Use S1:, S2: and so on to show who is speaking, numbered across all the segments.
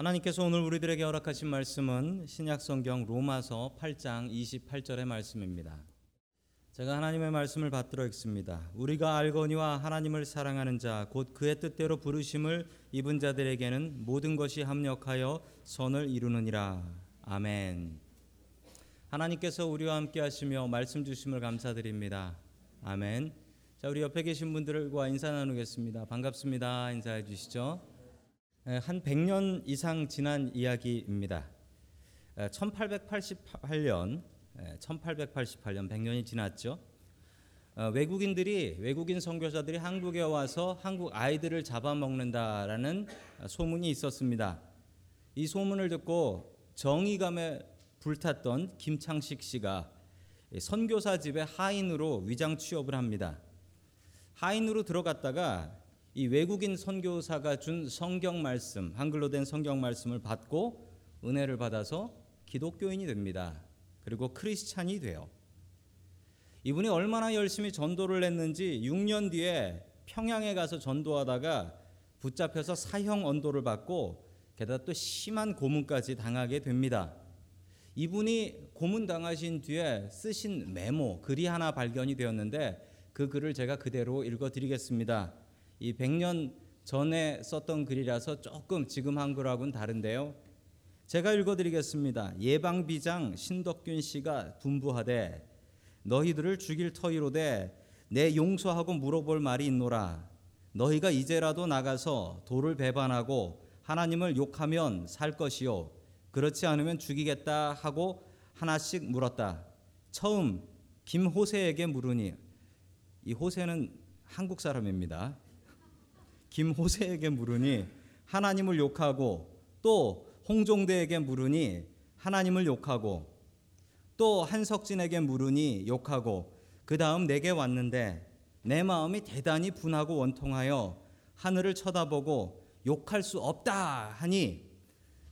S1: 하나님께서 오늘 우리들에게 허락하신 말씀은 신약 성경 로마서 8장 28절의 말씀입니다. 제가 하나님의 말씀을 받들어 읽습니다. 우리가 알거니와 하나님을 사랑하는 자 곧 그의 뜻대로 부르심을 입은 자들에게는 모든 것이 합력하여 선을 이루느니라. 아멘. 하나님께서 우리와 함께 하시며 말씀 주심을 감사드립니다. 아멘. 자, 우리 옆에 계신 분들과 인사 나누겠습니다. 반갑습니다. 인사해 주시죠. 한 100년 이상 지난 이야기입니다. 1888년 1888년 100년이 지났죠. 어, 외국인들이 외국인 선교사들이 한국에 와서 한국 아이들을 잡아먹는다라는 소문이 있었습니다. 이 소문을 듣고 정의감에 불탔던 김창식 씨가 선교사 집에 하인으로 위장 취업을 합니다. 하인으로 들어갔다가 이 외국인 선교사가 준 성경 말씀, 한글로 된 성경 말씀을 받고 은혜를 받아서 기독교인이 됩니다. 그리고 크리스찬이 돼요. 이분이 얼마나 열심히 전도를 했는지 6년 뒤에 평양에 가서 전도하다가 붙잡혀서 사형 언도를 받고 게다가 또 심한 고문까지 당하게 됩니다. 이분이 고문 당하신 뒤에 쓰신 메모 글이 하나 발견이 되었는데 그 글을 제가 그대로 읽어 드리겠습니다. 이 100년 전에 썼던 글이라서 조금 지금 한글하고는 다른데요. 제가 읽어드리겠습니다. 예방비장 신덕균 씨가 분부하되 너희들을 죽일 터이로되 내 용서하고 물어볼 말이 있노라. 너희가 이제라도 나가서 돌을 배반하고 하나님을 욕하면 살 것이요. 그렇지 않으면 죽이겠다 하고 하나씩 물었다. 처음 김호세에게 물으니 이 호세는 한국 사람입니다. 김호세에게 물으니 하나님을 욕하고 또 홍종대에게 물으니 하나님을 욕하고 또 한석진에게 물으니 욕하고 그 다음 내게 왔는데 내 마음이 대단히 분하고 원통하여 하늘을 쳐다보고 욕할 수 없다 하니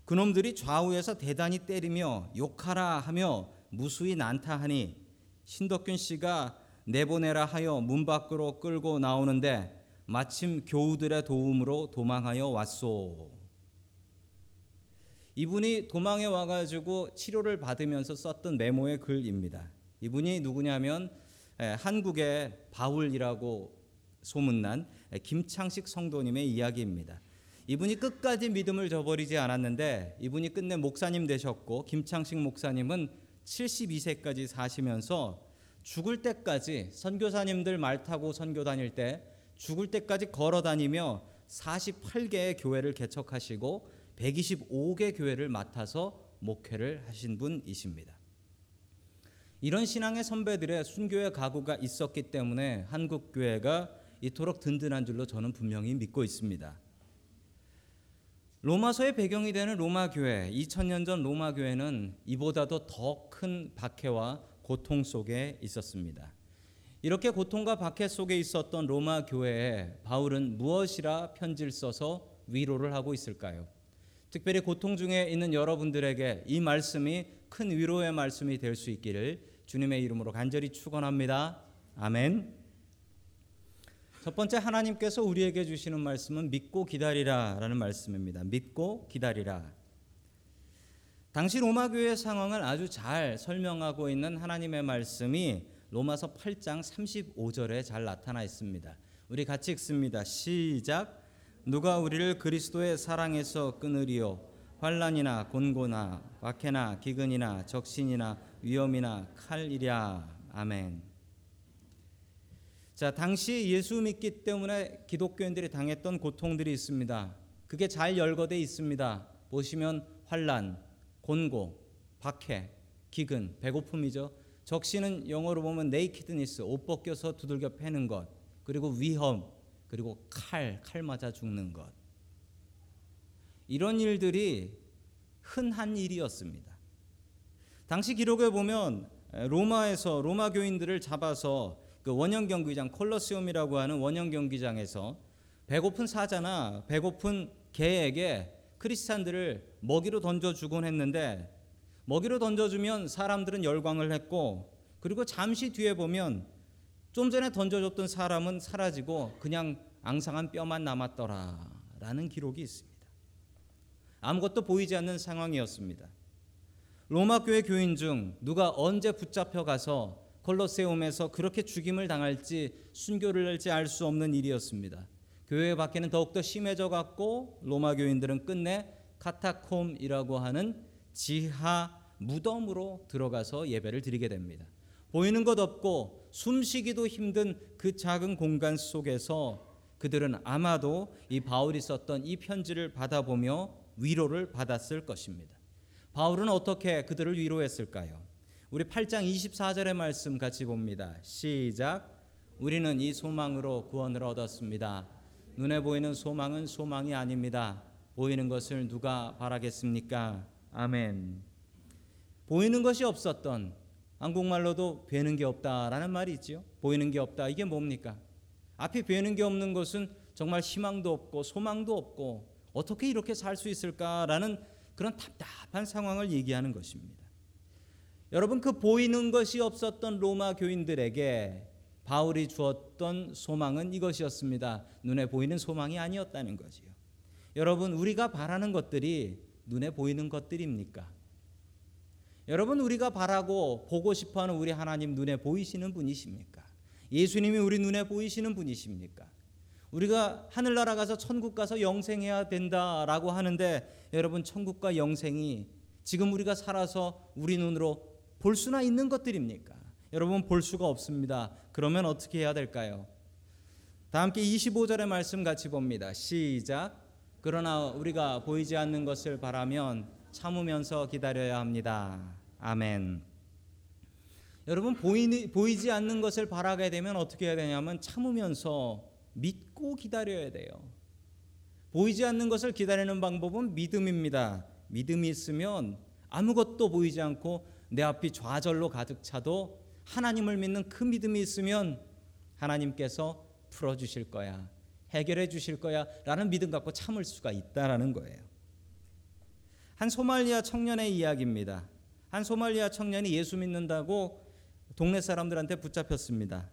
S1: 그놈들이 좌우에서 대단히 때리며 욕하라 하며 무수히 난타하니 신덕균 씨가 내보내라 하여 문 밖으로 끌고 나오는데 마침 교우들의 도움으로 도망하여 왔소. 이분이 도망해 와가지고 치료를 받으면서 썼던 메모의 글입니다. 이분이 누구냐면 한국의 바울이라고 소문난 김창식 성도님의 이야기입니다. 이분이 끝까지 믿음을 저버리지 않았는데 이분이 끝내 목사님 되셨고 김창식 목사님은 72세까지 사시면서 죽을 때까지 선교사님들 말 타고 선교 다닐 때 죽을 때까지 걸어 다니며 48개의 교회를 개척하시고 125개 교회를 맡아서 목회를 하신 분이십니다. 이런 신앙의 선배들의 순교의 각오가 있었기 때문에 한국 교회가 이토록 든든한 줄로 저는 분명히 믿고 있습니다. 로마서의 배경이 되는 로마 교회, 2000년 전 로마 교회는 이보다도 더 큰 박해와 고통 속에 있었습니다. 이렇게 고통과 박해 속에 있었던 로마 교회에 바울은 무엇이라 편지를 써서 위로를 하고 있을까요? 특별히 고통 중에 있는 여러분들에게 이 말씀이 큰 위로의 말씀이 될 수 있기를 주님의 이름으로 간절히 축원합니다. 아멘. 첫 번째 하나님께서 우리에게 주시는 말씀은 믿고 기다리라라는 말씀입니다. 믿고 기다리라. 당시 로마 교회의 상황을 아주 잘 설명하고 있는 하나님의 말씀이 로마서 8장 35절에 잘 나타나 있습니다. 우리 같이 읽습니다. 시작. 누가 우리를 그리스도의 사랑에서 끊으리요 환란이나 곤고나 박해나 기근이나 적신이나 위험이나 칼이랴. 아멘. 자, 당시 예수 믿기 때문에 기독교인들이 당했던 고통들이 있습니다. 그게 잘 열거돼 있습니다. 보시면 환란, 곤고, 박해, 기근, 배고픔이죠. 적시는 영어로 보면 nakedness, 옷 벗겨서 두들겨 패는 것, 그리고 위험, 그리고 칼, 칼 맞아 죽는 것. 이런 일들이 흔한 일이었습니다. 당시 기록에 보면 로마에서 로마 교인들을 잡아서 그 원형 경기장 콜로세움이라고 하는 원형 경기장에서 배고픈 사자나 배고픈 개에게 크리스찬들을 먹이로 던져 주곤 했는데 먹이로 던져주면 사람들은 열광을 했고 그리고 잠시 뒤에 보면 좀 전에 던져줬던 사람은 사라지고 그냥 앙상한 뼈만 남았더라라는 기록이 있습니다. 아무것도 보이지 않는 상황이었습니다. 로마 교회 교인 중 누가 언제 붙잡혀 가서 콜로세움에서 그렇게 죽임을 당할지 순교를 할지 알 수 없는 일이었습니다. 교회 밖에는 더욱더 심해져 갔고 로마 교인들은 끝내 카타콤이라고 하는 지하 무덤으로 들어가서 예배를 드리게 됩니다. 보이는 것 없고 숨쉬기도 힘든 그 작은 공간 속에서 그들은 아마도 이 바울이 썼던 이 편지를 받아보며 위로를 받았을 것입니다. 바울은 어떻게 그들을 위로했을까요? 우리 8장 24절의 말씀 같이 봅니다. 시작. 우리는 이 소망으로 구원을 얻었습니다. 눈에 보이는 소망은 소망이 아닙니다. 보이는 것을 누가 바라겠습니까? 아멘. 보이는 것이 없었던 한국말로도 뵈는 게 없다라는 말이 있지요. 보이는 게 없다. 이게 뭡니까? 앞이 뵈는 게 없는 것은 정말 희망도 없고 소망도 없고 어떻게 이렇게 살 수 있을까라는 그런 답답한 상황을 얘기하는 것입니다. 여러분 그 보이는 것이 없었던 로마 교인들에게 바울이 주었던 소망은 이것이었습니다. 눈에 보이는 소망이 아니었다는 거지요. 여러분 우리가 바라는 것들이 눈에 보이는 것들입니까? 여러분 우리가 바라고 보고 싶어하는 우리 하나님 눈에 보이시는 분이십니까? 예수님이 우리 눈에 보이시는 분이십니까? 우리가 하늘나라 가서 천국 가서 영생해야 된다라고 하는데 여러분 천국과 영생이 지금 우리가 살아서 우리 눈으로 볼 수나 있는 것들입니까? 여러분 볼 수가 없습니다. 그러면 어떻게 해야 될까요? 다 함께 25절의 말씀 같이 봅니다. 시작. 그러나 우리가 보이지 않는 것을 바라면 참으면서 기다려야 합니다. 아멘. 여러분 보이, 보이지 않는 것을 바라게 되면 어떻게 해야 되냐면 참으면서 믿고 기다려야 돼요. 보이지 않는 것을 기다리는 방법은 믿음입니다. 믿음이 있으면 아무것도 보이지 않고 내 앞이 좌절로 가득 차도 하나님을 믿는 그 믿음이 있으면 하나님께서 풀어 주실 거야. 해결해 주실 거야라는 믿음 갖고 참을 수가 있다라는 거예요. 한 소말리아 청년의 이야기입니다. 한 소말리아 청년이 예수 믿는다고 동네 사람들한테 붙잡혔습니다.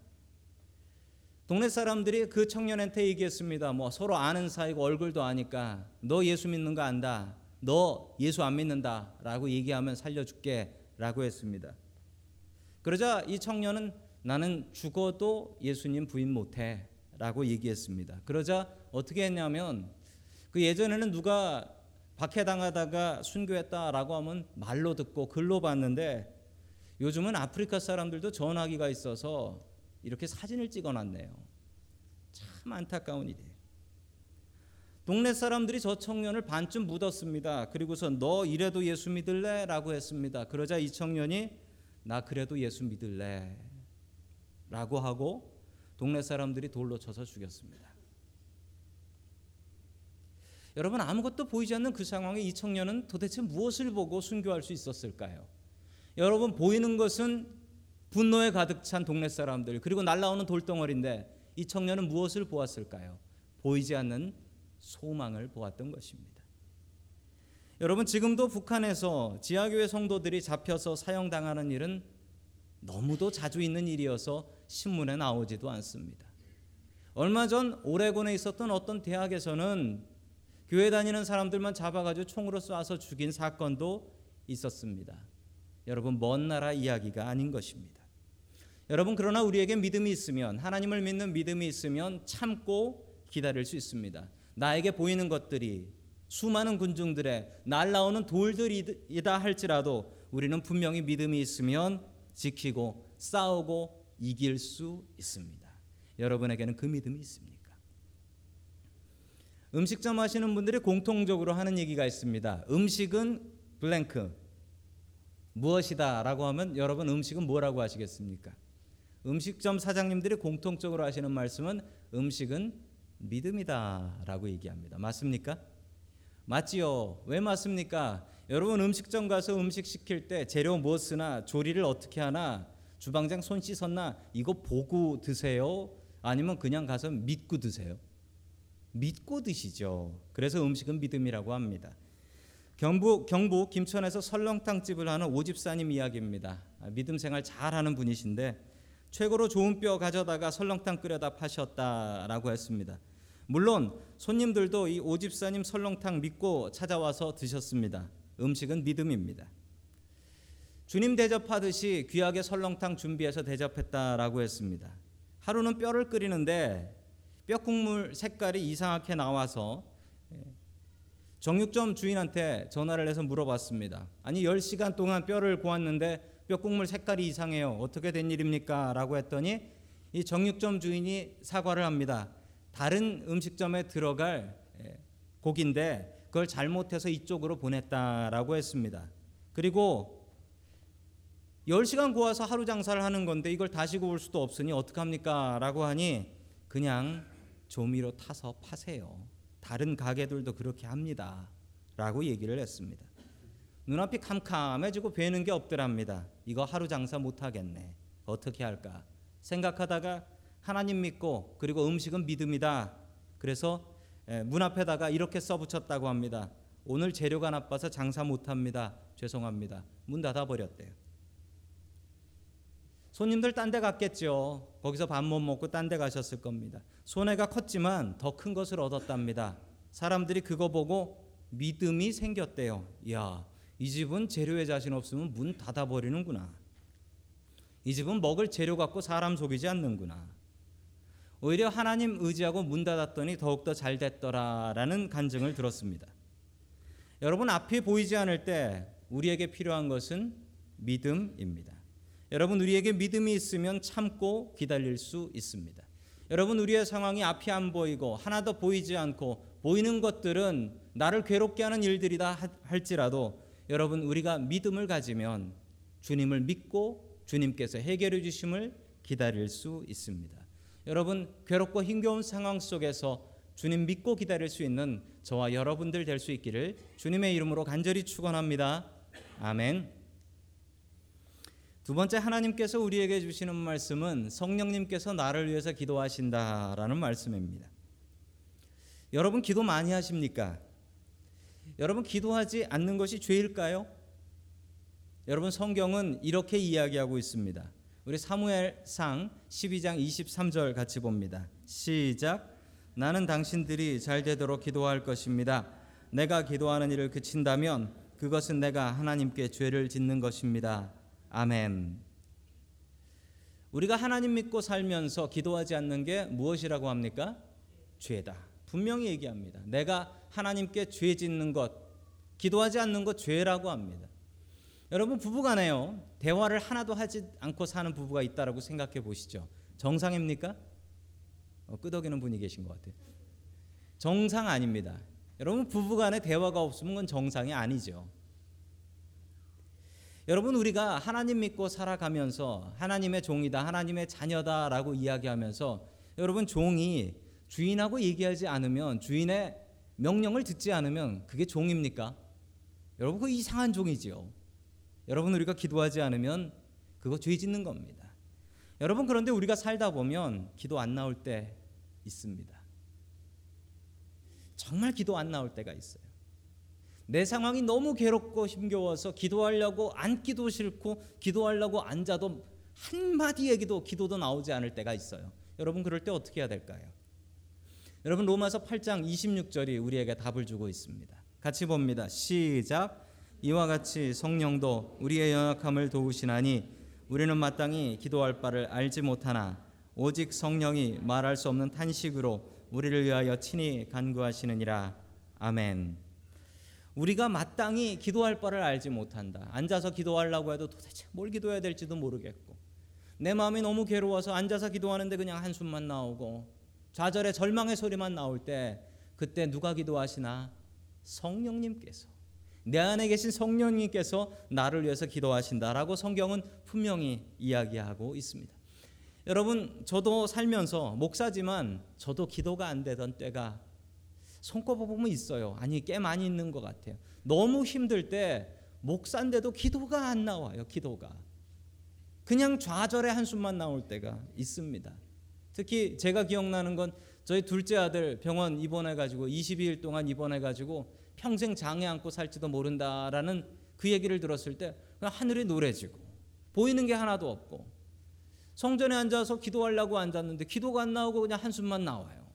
S1: 동네 사람들이 그 청년한테 얘기했습니다. 뭐 서로 아는 사이고 얼굴도 아니까 너 예수 믿는 거 안다. 너 예수 안 믿는다라고 얘기하면 살려줄게라고 했습니다. 그러자 이 청년은 나는 죽어도 예수님 부인 못해 라고 얘기했습니다. 그러자 어떻게 했냐면 그 예전에는 누가 박해당하다가 순교했다라고 하면 말로 듣고 글로 봤는데 요즘은 아프리카 사람들도 전화기가 있어서 이렇게 사진을 찍어놨네요. 참 안타까운 일이에요. 동네 사람들이 저 청년을 반쯤 묻었습니다. 그리고서 너 이래도 예수 믿을래?라고 했습니다. 그러자 이 청년이 나 그래도 예수 믿을래. 라고 하고 동네 사람들이 돌로 쳐서 죽였습니다. 여러분 아무것도 보이지 않는 그 상황에 이 청년은 도대체 무엇을 보고 순교할 수 있었을까요? 여러분 보이는 것은 분노에 가득 찬 동네 사람들 그리고 날라오는 돌덩어리인데 이 청년은 무엇을 보았을까요? 보이지 않는 소망을 보았던 것입니다. 여러분 지금도 북한에서 지하교회 성도들이 잡혀서 사형당하는 일은 너무도 자주 있는 일이어서 신문에 나오지도 않습니다. 얼마 전 오레곤에 있었던 어떤 대학에서는 교회 다니는 사람들만 잡아가지고 총으로 쏴서 죽인 사건도 있었습니다. 여러분 먼 나라 이야기가 아닌 것입니다. 여러분 그러나 우리에게 믿음이 있으면 하나님을 믿는 믿음이 있으면 참고 기다릴 수 있습니다. 나에게 보이는 것들이 수많은 군중들의 날라오는 돌들이다 할지라도 우리는 분명히 믿음이 있으면 지키고 싸우고 이길 수 있습니다. 여러분에게는 그 믿음이 있습니까? 음식점 하시는 분들이 공통적으로 하는 얘기가 있습니다. 음식은 블랭크 무엇이다라고 하면 여러분 음식은 뭐라고 하시겠습니까? 음식점 사장님들이 공통적으로 하시는 말씀은 음식은 믿음이다라고 얘기합니다. 맞습니까? 맞지요. 왜 맞습니까? 여러분 음식점 가서 음식 시킬 때 재료 뭐 쓰나 조리를 어떻게 하나 주방장 손 씻었나 이거 보고 드세요? 아니면 그냥 가서 믿고 드세요? 믿고 드시죠. 그래서 음식은 믿음이라고 합니다. 경북 경북 김천에서 설렁탕 집을 하는 오집사님 이야기입니다. 아, 믿음 생활 잘하는 분이신데 최고로 좋은 뼈 가져다가 설렁탕 끓여다 파셨다라고 했습니다. 물론 손님들도 이 오집사님 설렁탕 믿고 찾아와서 드셨습니다. 음식은 믿음입니다. 주님 대접하듯이 귀하게 설렁탕 준비해서 대접했다라고 했습니다. 하루는 뼈를 끓이는데 뼈 국물 색깔이 이상하게 나와서 예, 정육점 주인한테 전화를 해서 물어봤습니다. 아니 10시간 동안 뼈를 구웠는데 뼈 국물 색깔이 이상해요. 어떻게 된 일입니까? 라고 했더니 이 정육점 주인이 사과를 합니다. 다른 음식점에 들어갈 예, 고기인데 그걸 잘못해서 이쪽으로 보냈다라고 했습니다. 그리고 10시간 구워서 하루 장사를 하는 건데 이걸 다시 구울 수도 없으니 어떡합니까? 라고 하니 그냥 조미료 타서 파세요. 다른 가게들도 그렇게 합니다. 라고 얘기를 했습니다. 눈앞이 캄캄해지고 배는 게 없더랍니다. 이거 하루 장사 못 하겠네. 어떻게 할까? 생각하다가 하나님 믿고 그리고 음식은 믿음이다. 그래서 예, 문 앞에다가 이렇게 써붙였다고 합니다. 오늘 재료가 나빠서 장사 못 합니다. 죄송합니다. 문 닫아 버렸대요. 손님들 딴 데 갔겠죠. 거기서 밥 못 먹고 딴 데 가셨을 겁니다. 손해가 컸지만 더 큰 것을 얻었답니다. 사람들이 그거 보고 믿음이 생겼대요. 야, 이 집은 재료에 자신 없으면 문 닫아 버리는구나. 이 집은 먹을 재료 갖고 사람 속이지 않는구나. 오히려 하나님 의지하고 문 닫았더니 더욱더 잘 됐더라라는 간증을 들었습니다. 여러분 앞이 보이지 않을 때 우리에게 필요한 것은 믿음입니다. 여러분 우리에게 믿음이 있으면 참고 기다릴 수 있습니다. 여러분 우리의 상황이 앞이 안 보이고 하나도 보이지 않고 보이는 것들은 나를 괴롭게 하는 일들이다 할지라도 여러분 우리가 믿음을 가지면 주님을 믿고 주님께서 해결해 주심을 기다릴 수 있습니다. 여러분 괴롭고 힘겨운 상황 속에서 주님 믿고 기다릴 수 있는 저와 여러분들 될 수 있기를 주님의 이름으로 간절히 축원합니다. 아멘. 두 번째 하나님께서 우리에게 주시는 말씀은 성령님께서 나를 위해서 기도하신다라는 말씀입니다. 여러분 기도 많이 하십니까? 여러분 기도하지 않는 것이 죄일까요? 여러분 성경은 이렇게 이야기하고 있습니다. 우리 사무엘상 12장 23절 같이 봅니다. 시작. 나는 당신들이 잘 되도록 기도할 것입니다. 내가 기도하는 일을 그친다면 그것은 내가 하나님께 죄를 짓는 것입니다. 아멘. 우리가 하나님 믿고 살면서 기도하지 않는 게 무엇이라고 합니까? 죄다. 분명히 얘기합니다. 내가 하나님께 죄 짓는 것, 기도하지 않는 것 죄라고 합니다. 여러분 부부간에요. 대화를 하나도 하지 않고 사는 부부가 있다라고 생각해 보시죠. 정상입니까? 어, 끄덕이는 분이 계신 것 같아요. 정상 아닙니다. 여러분 부부간에 대화가 없으면 그건 정상이 아니죠. 여러분 우리가 하나님 믿고 살아가면서 하나님의 종이다, 하나님의 자녀다라고 이야기하면서 여러분 종이 주인하고 얘기하지 않으면 주인의 명령을 듣지 않으면 그게 종입니까? 여러분 그 이상한 종이지요. 여러분 우리가 기도하지 않으면 그거 죄 짓는 겁니다. 여러분 그런데 우리가 살다 보면 기도 안 나올 때 있습니다. 정말 기도 안 나올 때가 있어요. 내 상황이 너무 괴롭고 힘겨워서 기도하려고 앉기도 싫고 기도하려고 앉아도 한마디 얘기도 기도도 나오지 않을 때가 있어요. 여러분 그럴 때 어떻게 해야 될까요? 여러분 로마서 8장 26절이 우리에게 답을 주고 있습니다. 같이 봅니다. 시작. 이와 같이 성령도 우리의 연약함을 도우시나니 우리는 마땅히 기도할 바를 알지 못하나 오직 성령이 말할 수 없는 탄식으로 우리를 위하여 친히 간구하시느니라. 아멘. 우리가 마땅히 기도할 바를 알지 못한다. 앉아서 기도하려고 해도 도대체 뭘 기도해야 될지도 모르겠고 내 마음이 너무 괴로워서 앉아서 기도하는데 그냥 한숨만 나오고 좌절의 절망의 소리만 나올 때 그때 누가 기도하시나 성령님께서 내 안에 계신 성령님께서 나를 위해서 기도하신다라고 성경은 분명히 이야기하고 있습니다. 여러분 저도 살면서 목사지만 저도 기도가 안 되던 때가 손꼽아 보면 있어요. 아니 꽤 많이 있는 것 같아요. 너무 힘들 때 목사인데도 기도가 안 나와요. 기도가 그냥 좌절의 한숨만 나올 때가 있습니다. 특히 제가 기억나는 건 저희 둘째 아들 병원 입원해 가지고 22일 동안 입원해 가지고 평생 장애 안고 살지도 모른다라는 그 얘기를 들었을 때 하늘이 노래지고 보이는 게 하나도 없고 성전에 앉아서 기도하려고 앉았는데 기도가 안 나오고 그냥 한숨만 나와요.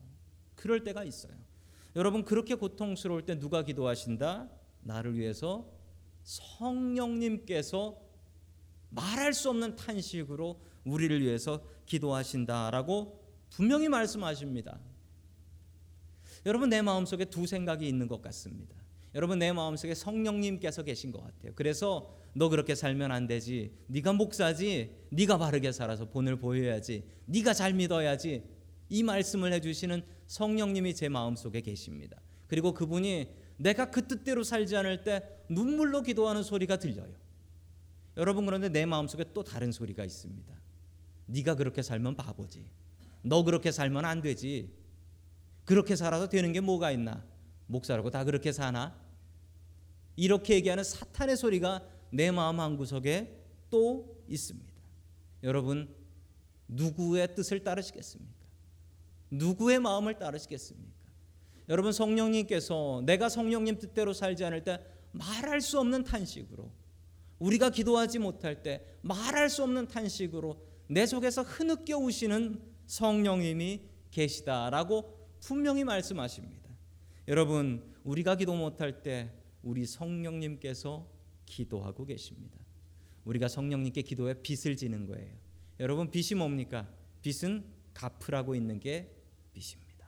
S1: 그럴 때가 있어요. 여러분 그렇게 고통스러울 때 누가 기도하신다? 나를 위해서 성령님께서 말할 수 없는 탄식으로 우리를 위해서 기도하신다라고 분명히 말씀하십니다. 여러분 내 마음속에 두 생각이 있는 것 같습니다. 여러분 내 마음속에 성령님께서 계신 것 같아요. 그래서 너 그렇게 살면 안 되지. 네가 목사지. 네가 바르게 살아서 본을 보여야지. 네가 잘 믿어야지. 이 말씀을 해 주시는 성령님이 제 마음속에 계십니다. 그리고 그분이 내가 그 뜻대로 살지 않을 때 눈물로 기도하는 소리가 들려요. 여러분 그런데 내 마음속에 또 다른 소리가 있습니다. 네가 그렇게 살면 바보지. 너 그렇게 살면 안 되지. 그렇게 살아서 되는 게 뭐가 있나? 목사라고 다 그렇게 사나? 이렇게 얘기하는 사탄의 소리가 내 마음 한 구석에 또 있습니다. 여러분 누구의 뜻을 따르시겠습니까? 누구의 마음을 따르시겠습니까? 여러분 성령님께서 내가 성령님 뜻대로 살지 않을 때 말할 수 없는 탄식으로 우리가 기도하지 못할 때 말할 수 없는 탄식으로 내 속에서 흐느껴 오시는 성령님이 계시다라고 분명히 말씀하십니다. 여러분 우리가 기도 못할 때 우리 성령님께서 기도하고 계십니다. 우리가 성령님께 기도에 빚을 지는 거예요. 여러분 빚이 뭡니까? 빚은 갚으라고 있는 게 빚입니다.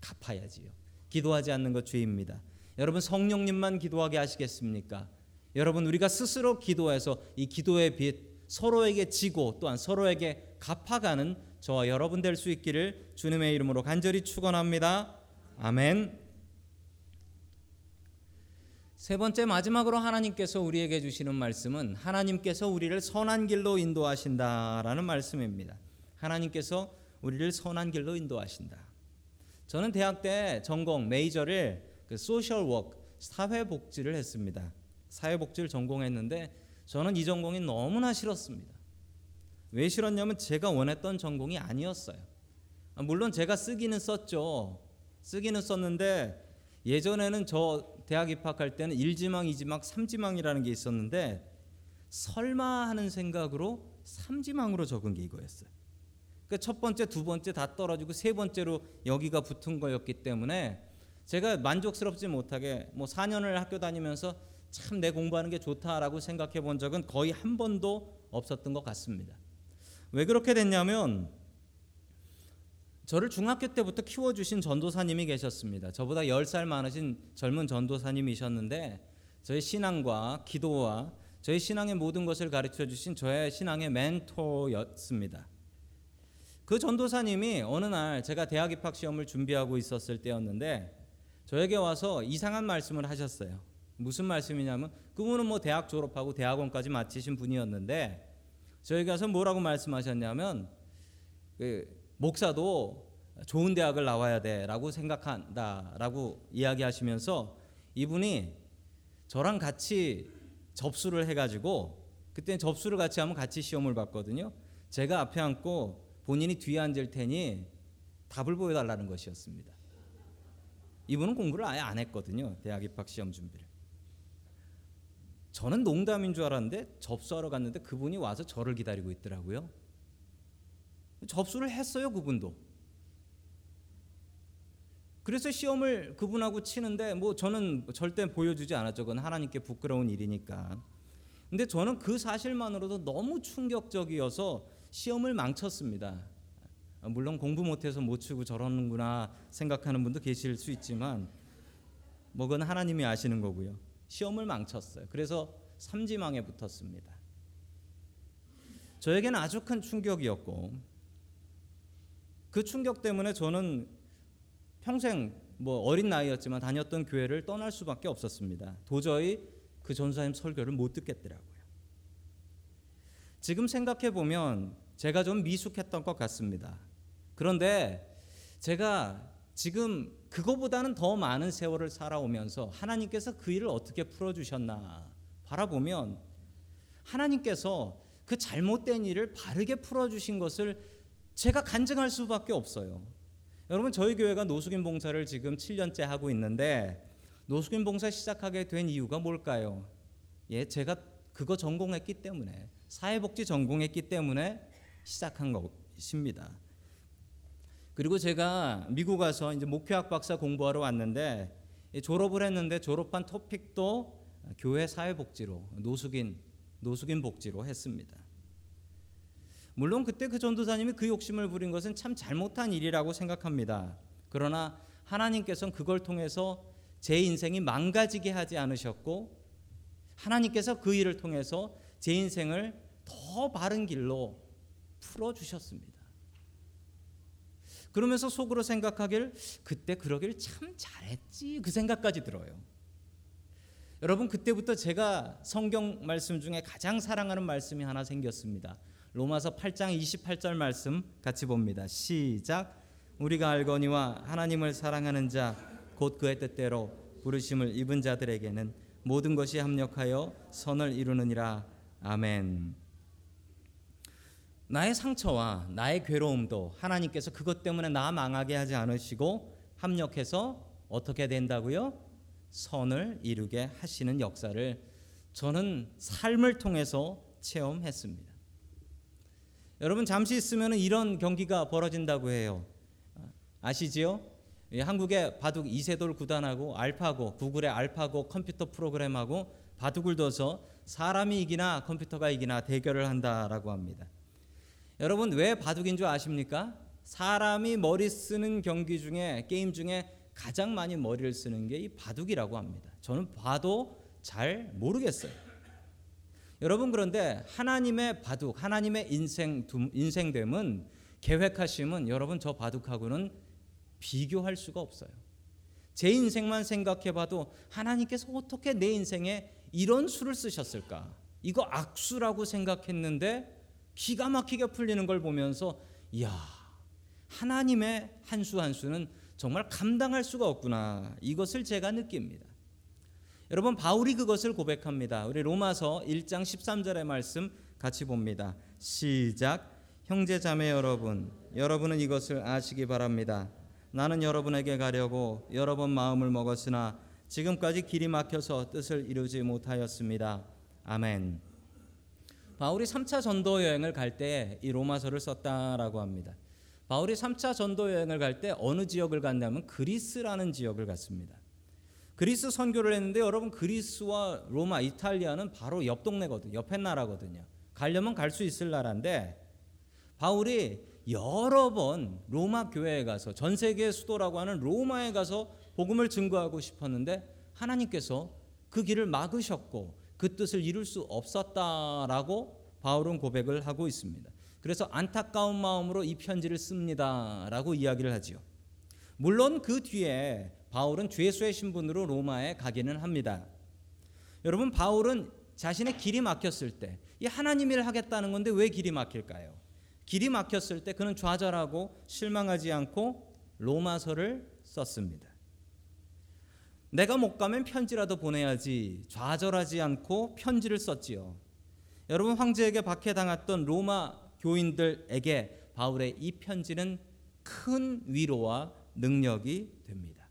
S1: 갚아야지요. 기도하지 않는 것 죄입니다. 여러분 성령님만 기도하게 하시겠습니까? 여러분 우리가 스스로 기도해서 이 기도의 빚 서로에게 지고 또한 서로에게 갚아가는 저와 여러분 될 수 있기를 주님의 이름으로 간절히 축원합니다. 아멘. 세 번째 마지막으로 하나님께서 우리에게 주시는 말씀은 하나님께서 우리를 선한 길로 인도하신다라는 말씀입니다. 하나님께서 우리를 선한 길로 인도하신다. 저는 대학 때 전공 major를 그 social work 사회복지를 했습니다. 사회복지를 전공했는데 저는 이 전공이 너무나 싫었습니다. 왜 싫었냐면 제가 원했던 전공이 아니었어요. 물론 제가 쓰기는 썼죠. 쓰기는 썼는데 예전에는 저 대학 입학할 때는 1지망, 2지망, 3지망이라는 게 있었는데 설마 하는 생각으로 3지망으로 적은 게 이거였어요. 그러니까 첫 번째, 두 번째 다 떨어지고 세 번째로 여기가 붙은 거였기 때문에 제가 만족스럽지 못하게 뭐 4년을 학교 다니면서 참 내 공부하는 게 좋다라고 생각해 본 적은 거의 한 번도 없었던 것 같습니다. 왜 그렇게 됐냐면 저를 중학교 때부터 키워주신 전도사님이 계셨습니다. 저보다 10살 많으신 젊은 전도사님이셨는데 저의 신앙과 기도와 저의 신앙의 모든 것을 가르쳐 주신 저의 신앙의 멘토였습니다. 그 전도사님이 어느 날 제가 대학 입학 시험을 준비하고 있었을 때였는데 저에게 와서 이상한 말씀을 하셨어요. 무슨 말씀이냐면 그분은 뭐 대학 졸업하고 대학원까지 마치신 분이었는데 저에게 와서 뭐라고 말씀하셨냐면 그 목사도 좋은 대학을 나와야 돼라고 생각한다라고 이야기하시면서 이분이 저랑 같이 접수를 해가지고 그때 접수를 같이 하면 같이 시험을 봤거든요. 제가 앞에 앉고 본인이 뒤에 앉을 테니 답을 보여달라는 것이었습니다. 이분은 공부를 아예 안 했거든요. 대학 입학 시험 준비를. 저는 농담인 줄 알았는데 접수하러 갔는데 그분이 와서 저를 기다리고 있더라고요. 접수를 했어요, 그분도. 그래서 시험을 그분하고 치는데 뭐 저는 절대 보여주지 않았죠. 그건 하나님께 부끄러운 일이니까. 근데 저는 그 사실만으로도 너무 충격적이어서 시험을 망쳤습니다. 물론 공부 못해서 못 치고 저러는구나 생각하는 분도 계실 수 있지만 뭐 그건 하나님이 아시는 거고요. 시험을 망쳤어요. 그래서 삼지망에 붙었습니다. 저에게는 아주 큰 충격이었고 그 충격 때문에 저는 평생 뭐 어린 나이였지만 다녔던 교회를 떠날 수밖에 없었습니다. 도저히 그 전사님 설교를 못 듣겠더라고요. 지금 생각해 보면 제가 좀 미숙했던 것 같습니다. 그런데 제가 지금 그거보다는 더 많은 세월을 살아오면서 하나님께서 그 일을 어떻게 풀어주셨나 바라보면 하나님께서 그 잘못된 일을 바르게 풀어주신 것을 제가 간증할 수밖에 없어요. 여러분 저희 교회가 노숙인 봉사를 지금 7년째 하고 있는데 노숙인 봉사 시작하게 된 이유가 뭘까요? 예, 제가 그거 전공했기 때문에 사회복지 전공했기 때문에 시작한 것입니다. 그리고 제가 미국 가서 이제 목회학 박사 공부하러 왔는데 졸업을 했는데 졸업한 토픽도 교회 사회복지로 노숙인 노숙인 복지로 했습니다. 물론 그때 그 전도사님이 그 욕심을 부린 것은 참 잘못한 일이라고 생각합니다. 그러나 하나님께서는 그걸 통해서 제 인생이 망가지게 하지 않으셨고 하나님께서 그 일을 통해서 제 인생을 더 바른 길로 풀어 주셨습니다. 그러면서 속으로 생각하길 그때 그러길 참 잘했지 그 생각까지 들어요. 여러분 그때부터 제가 성경 말씀 중에 가장 사랑하는 말씀이 하나 생겼습니다. 로마서 8장 28절 말씀 같이 봅니다. 시작. 우리가 알거니와 하나님을 사랑하는 자 곧 그의 뜻대로 부르심을 입은 자들에게는 모든 것이 합력하여 선을 이루느니라. 아멘. 나의 상처와 나의 괴로움도 하나님께서 그것 때문에 나 망하게 하지 않으시고 합력해서 어떻게 된다고요? 선을 이루게 하시는 역사를 저는 삶을 통해서 체험했습니다. 여러분 잠시 있으면 이런 경기가 벌어진다고 해요. 아시지요? 한국의 바둑 이세돌 구단하고 알파고 구글의 알파고 컴퓨터 프로그램하고 바둑을 둬서 사람이 이기나 컴퓨터가 이기나 대결을 한다라고 합니다. 여러분 왜 바둑인 줄 아십니까? 사람이 머리 쓰는 경기 중에 게임 중에 가장 많이 머리를 쓰는 게 이 바둑이라고 합니다. 저는 봐도 잘 모르겠어요. 여러분 그런데 하나님의 바둑, 하나님의 인생 인생됨은 계획하심은 여러분 저 바둑하고는 비교할 수가 없어요. 제 인생만 생각해봐도 하나님께서 어떻게 내 인생에 이런 수를 쓰셨을까? 이거 악수라고 생각했는데 기가 막히게 풀리는 걸 보면서 이야 하나님의 한 수 한 수는 정말 감당할 수가 없구나 이것을 제가 느낍니다. 여러분 바울이 그것을 고백합니다. 우리 로마서 1장 13절의 말씀 같이 봅니다. 시작 형제 자매 여러분 여러분은 이것을 아시기 바랍니다. 나는 여러분에게 가려고 여러 번 마음을 먹었으나 지금까지 길이 막혀서 뜻을 이루지 못하였습니다. 아멘. 바울이 3차 전도 여행을 갈 때 이 로마서를 썼다라고 합니다. 바울이 3차 전도 여행을 갈 때 어느 지역을 갔냐면 그리스라는 지역을 갔습니다. 그리스 선교를 했는데 여러분 그리스와 로마, 이탈리아는 바로 옆 동네거든요. 옆에 나라거든요. 가려면 갈 수 있을 나라인데 바울이 여러 번 로마 교회에 가서 전 세계 수도라고 하는 로마에 가서 복음을 증거하고 싶었는데 하나님께서 그 길을 막으셨고 그 뜻을 이룰 수 없었다라고 바울은 고백을 하고 있습니다. 그래서 안타까운 마음으로 이 편지를 씁니다라고 이야기를 하지요. 물론 그 뒤에 바울은 죄수의 신분으로 로마에 가기는 합니다. 여러분 바울은 자신의 길이 막혔을 때 이 하나님 일 하겠다는 건데 왜 길이 막힐까요? 길이 막혔을 때 그는 좌절하고 실망하지 않고 로마서를 썼습니다. 내가 못 가면 편지라도 보내야지 좌절하지 않고 편지를 썼지요. 여러분 황제에게 박해당했던 로마 교인들에게 바울의 이 편지는 큰 위로와 능력이 됩니다.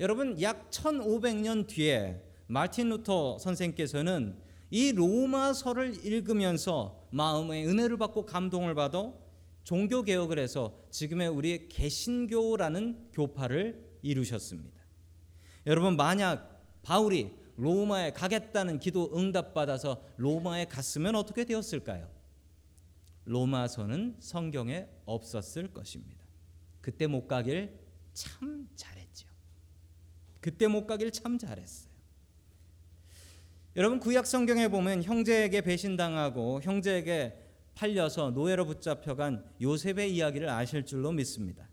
S1: 여러분 약 1500년 뒤에 마틴 루터 선생께서는 이 로마서를 읽으면서 마음의 은혜를 받고 감동을 받아 종교 개혁을 해서 지금의 우리의 개신교라는 교파를 이루셨습니다. 여러분 만약 바울이 로마에 가겠다는 기도 응답받아서 로마에 갔으면 어떻게 되었을까요? 로마서는 성경에 없었을 것입니다. 그때 못 가길 참 잘했죠. 그때 못 가길 참 잘했어요. 여러분 구약 성경에 보면 형제에게 배신당하고 형제에게 팔려서 노예로 붙잡혀간 요셉의 이야기를 아실 줄로 믿습니다.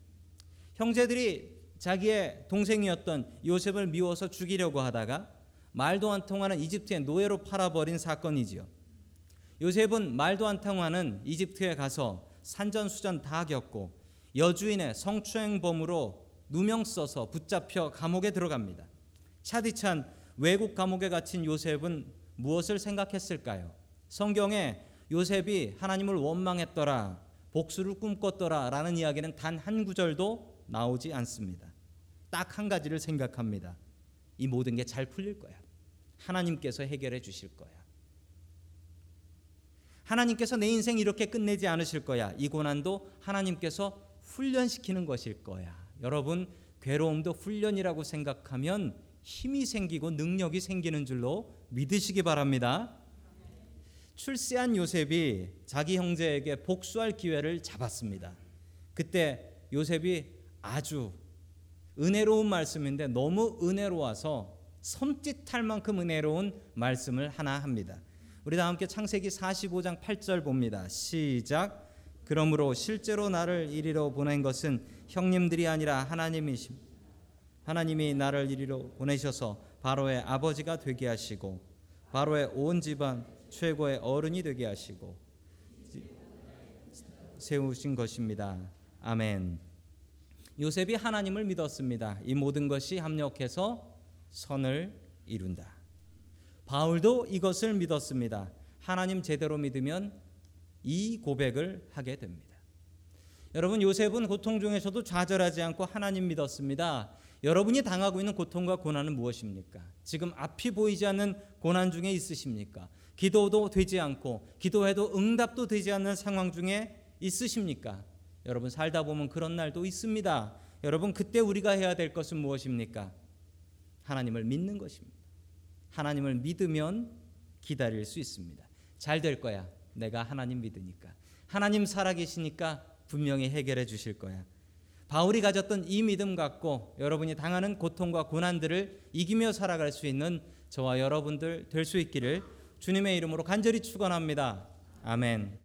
S1: 형제들이 자기의 동생이었던 요셉을 미워서 죽이려고 하다가 말도 안 통하는 이집트의 노예로 팔아버린 사건이지요. 요셉은 말도 안 통하는 이집트에 가서 산전수전 다 겪고 여주인의 성추행범으로 누명 써서 붙잡혀 감옥에 들어갑니다. 차디찬 외국 감옥에 갇힌 요셉은 무엇을 생각했을까요? 성경에 요셉이 하나님을 원망했더라, 복수를 꿈꿨더라 라는 이야기는 단 한 구절도 나오지 않습니다. 딱 한 가지를 생각합니다. 이 모든 게 잘 풀릴 거야. 하나님께서 해결해 주실 거야. 하나님께서 내 인생 이렇게 끝내지 않으실 거야. 이 고난도 하나님께서 훈련시키는 것일 거야. 여러분 괴로움도 훈련이라고 생각하면 힘이 생기고 능력이 생기는 줄로 믿으시기 바랍니다. 출세한 요셉이 자기 형제에게 복수할 기회를 잡았습니다. 그때 요셉이 아주 은혜로운 말씀인데 너무 은혜로워서 섬짓할 만큼 은혜로운 말씀을 하나 합니다. 우리 다 함께 창세기 45장 8절 봅니다. 시작. 그러므로 실제로 나를 이리로 보낸 것은 형님들이 아니라 하나님이심. 하나님이 나를 이리로 보내셔서 바로의 아버지가 되게 하시고 바로의 온 집안 최고의 어른이 되게 하시고 세우신 것입니다. 아멘. 요셉이 하나님을 믿었습니다. 이 모든 것이 합력해서 선을 이룬다. 바울도 이것을 믿었습니다. 하나님 제대로 믿으면 이 고백을 하게 됩니다. 여러분 요셉은 고통 중에서도 좌절하지 않고 하나님 믿었습니다. 여러분이 당하고 있는 고통과 고난은 무엇입니까? 지금 앞이 보이지 않는 고난 중에 있으십니까? 기도도 되지 않고 기도해도 응답도 되지 않는 상황 중에 있으십니까? 여러분 살다 보면 그런 날도 있습니다. 여러분 그때 우리가 해야 될 것은 무엇입니까? 하나님을 믿는 것입니다. 하나님을 믿으면 기다릴 수 있습니다. 잘 될 거야. 내가 하나님 믿으니까. 하나님 살아계시니까 분명히 해결해 주실 거야. 바울이 가졌던 이 믿음 갖고 여러분이 당하는 고통과 고난들을 이기며 살아갈 수 있는 저와 여러분들 될 수 있기를 주님의 이름으로 간절히 축원합니다. 아멘.